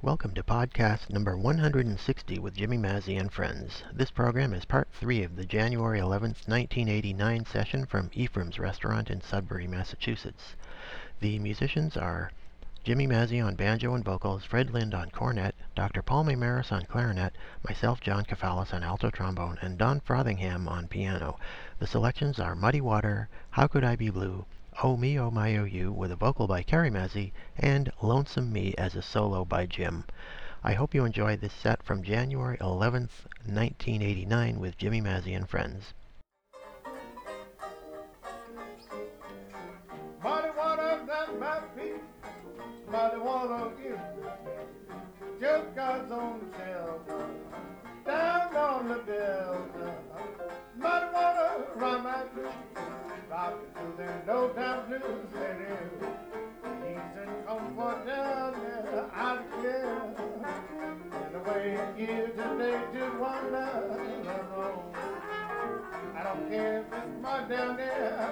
Welcome to podcast number 160 with Jimmy Mazzy and friends. This program is part three of the January 11th, 1989 session from Ephraim's Restaurant in Sudbury, Massachusetts. The musicians are Jimmy Mazzy on banjo and vocals, Fred Lind on cornet, Dr. Paul Maris on clarinet, myself, John Kafalis, on alto trombone, and Don Frothingham on piano. The selections are Muddy Water, How Could I Be Blue, Oh Me Oh My Oh You with a vocal by Carrie Mazzy, and Lonesome Me as a solo by Jim. I hope you enjoy this set from January 11th, 1989 with Jimmy Mazzy and friends. Down there,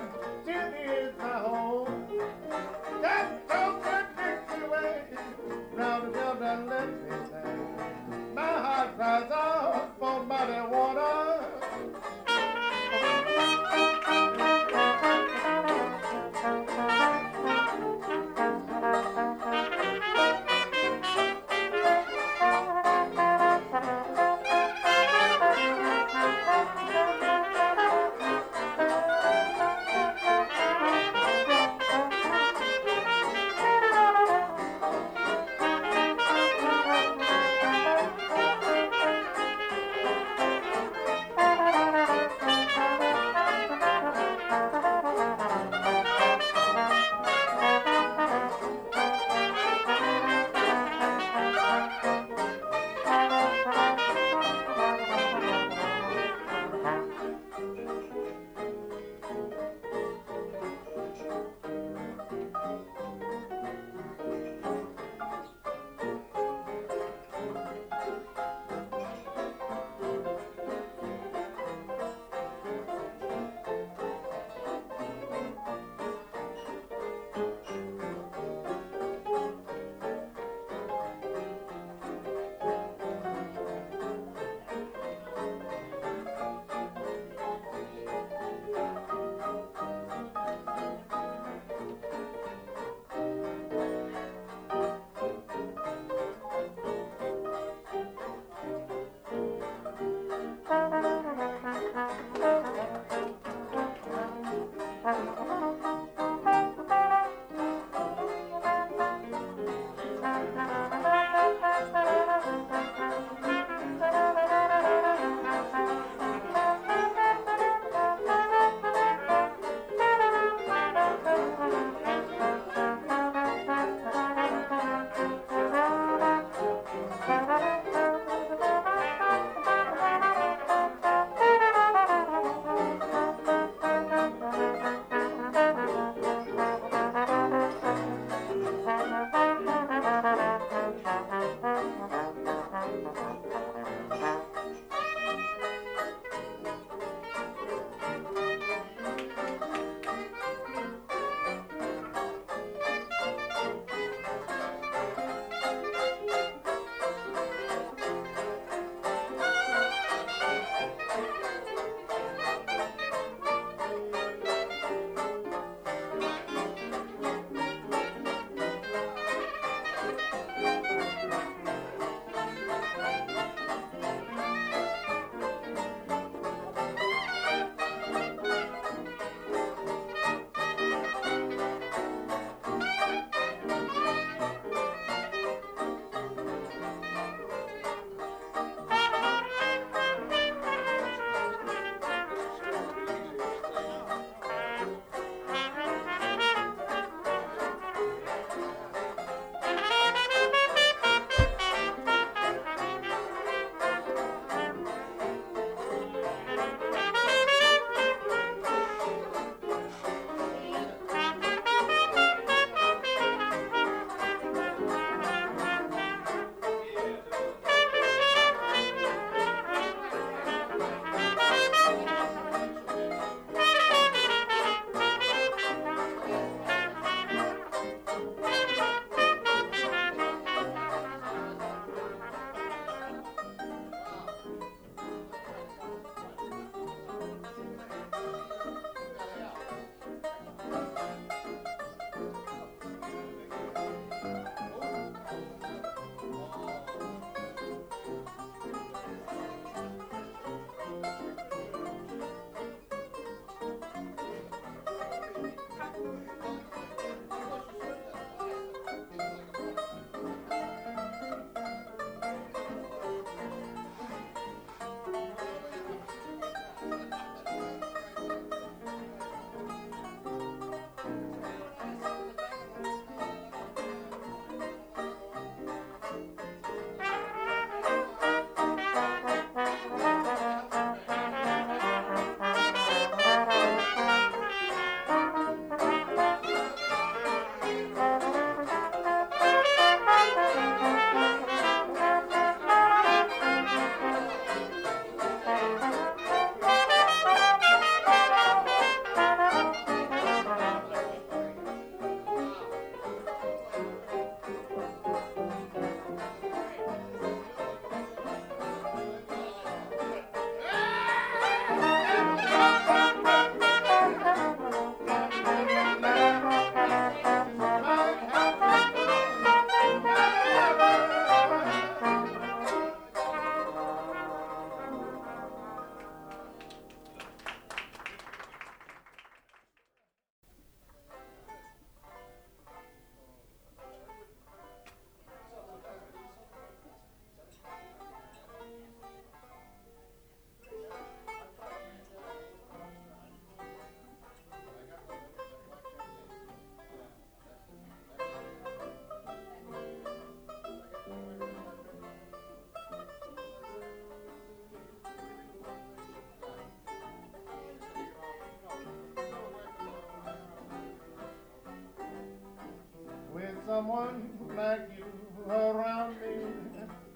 someone like you around me.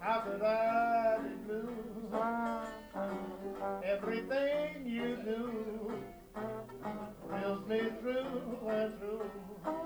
I said I did blue. Everything you do thrills me through and through.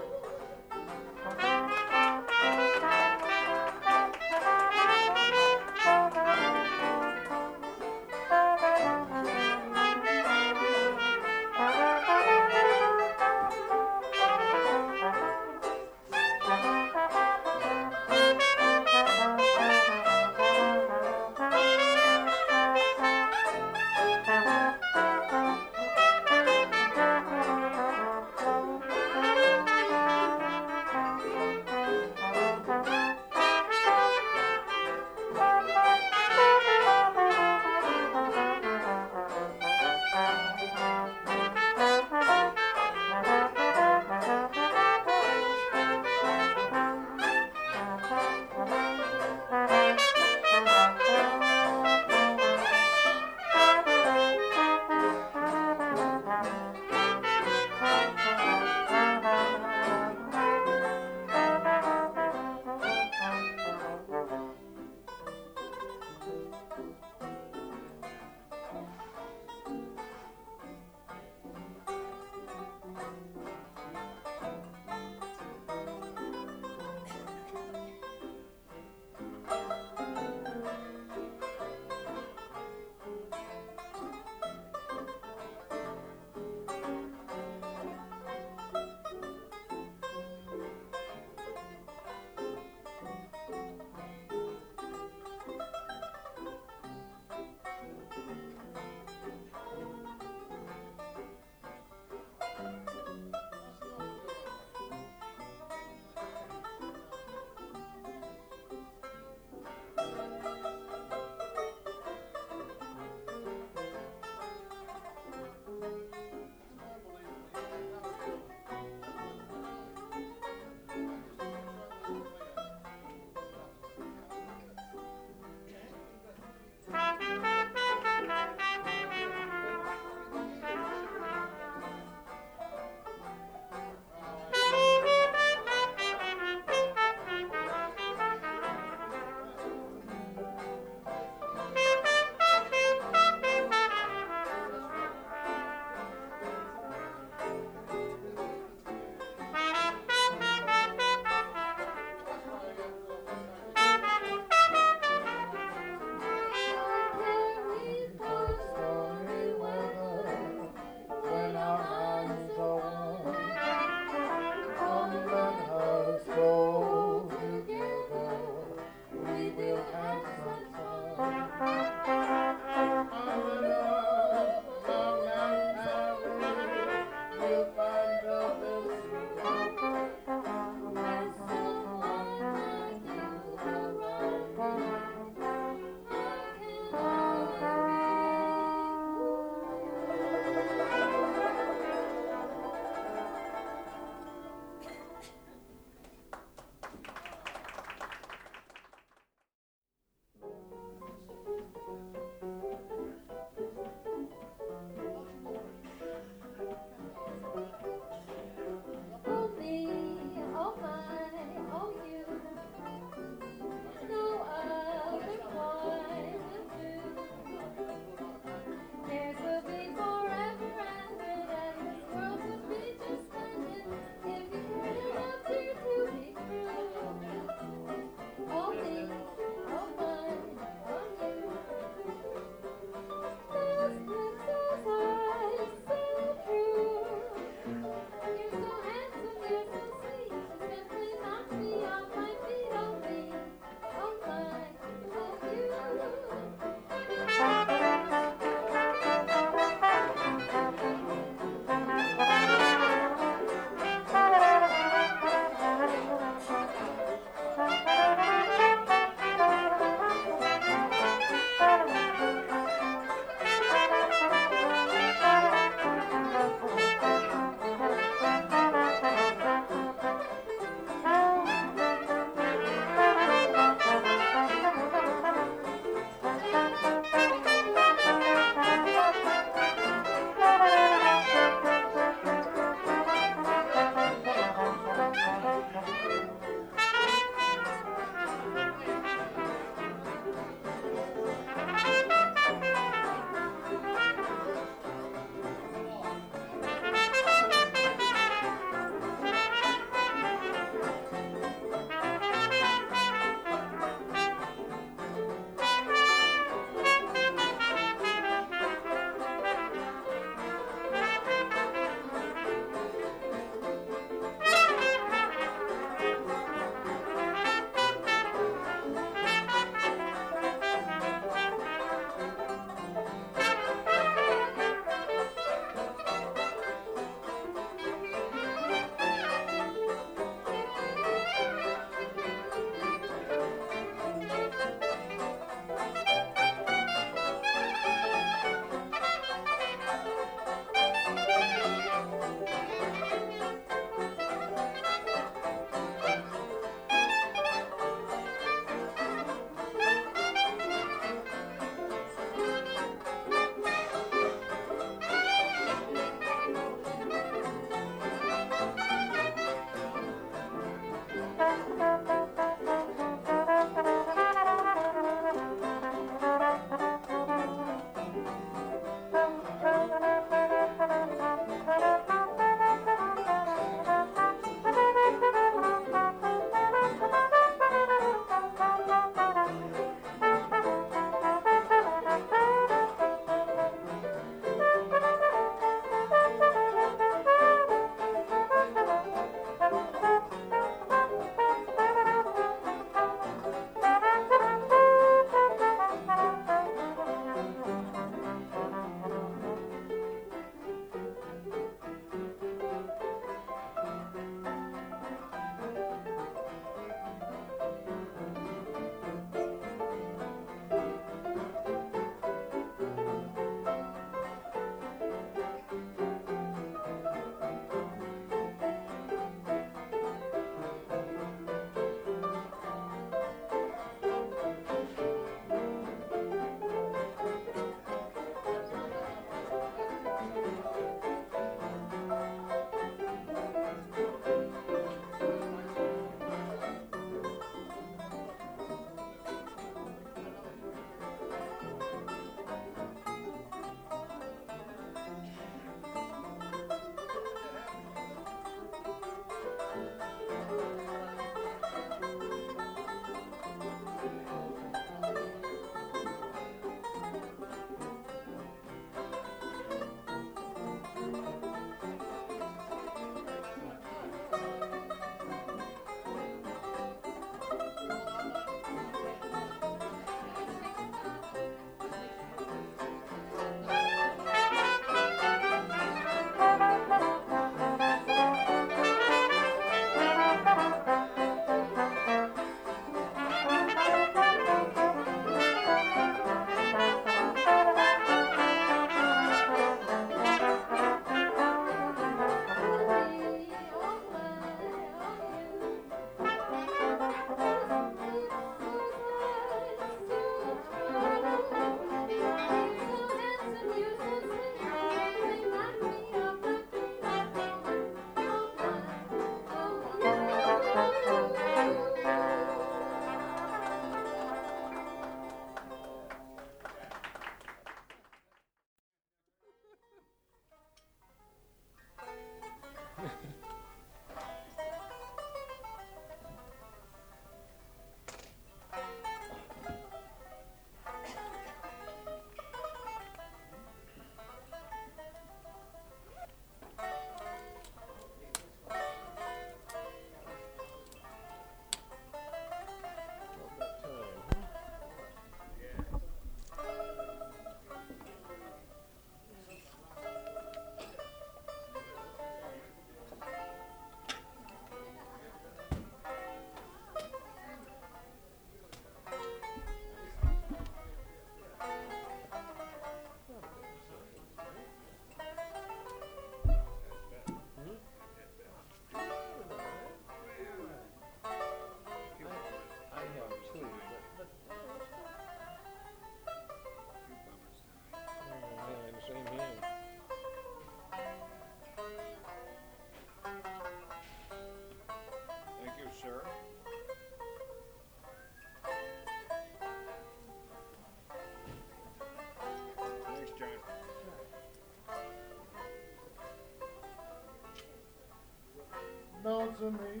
Me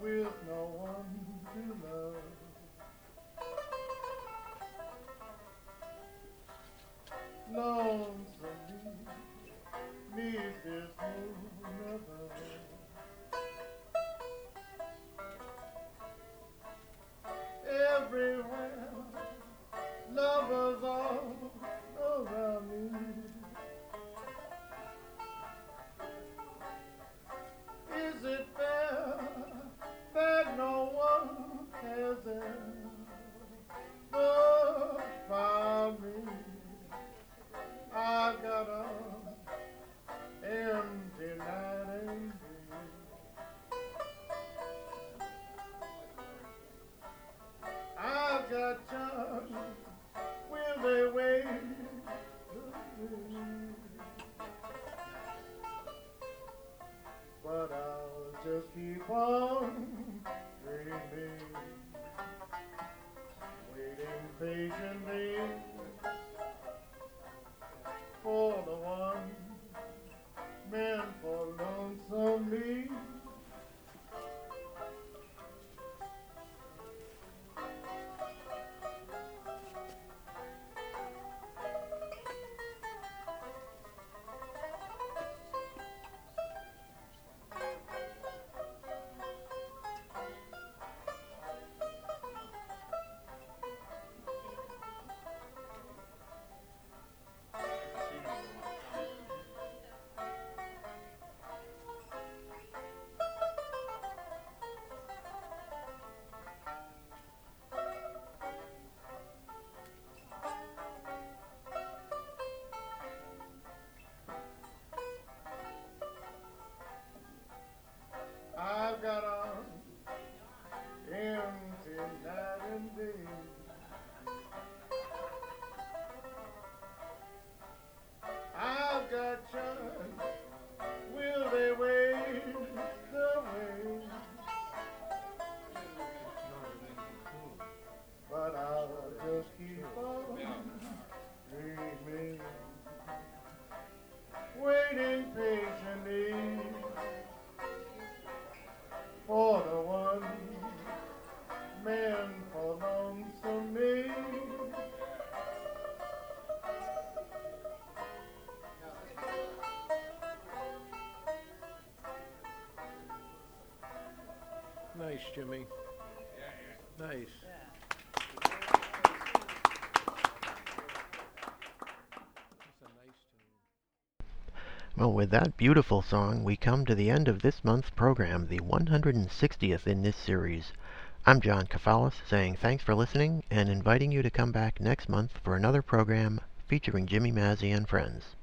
with no for Well, with that beautiful song, we come to the end of this month's program, the 160th in this series. I'm John Kafalis, saying thanks for listening and inviting you to come back next month for another program featuring Jimmy Mazzy and friends.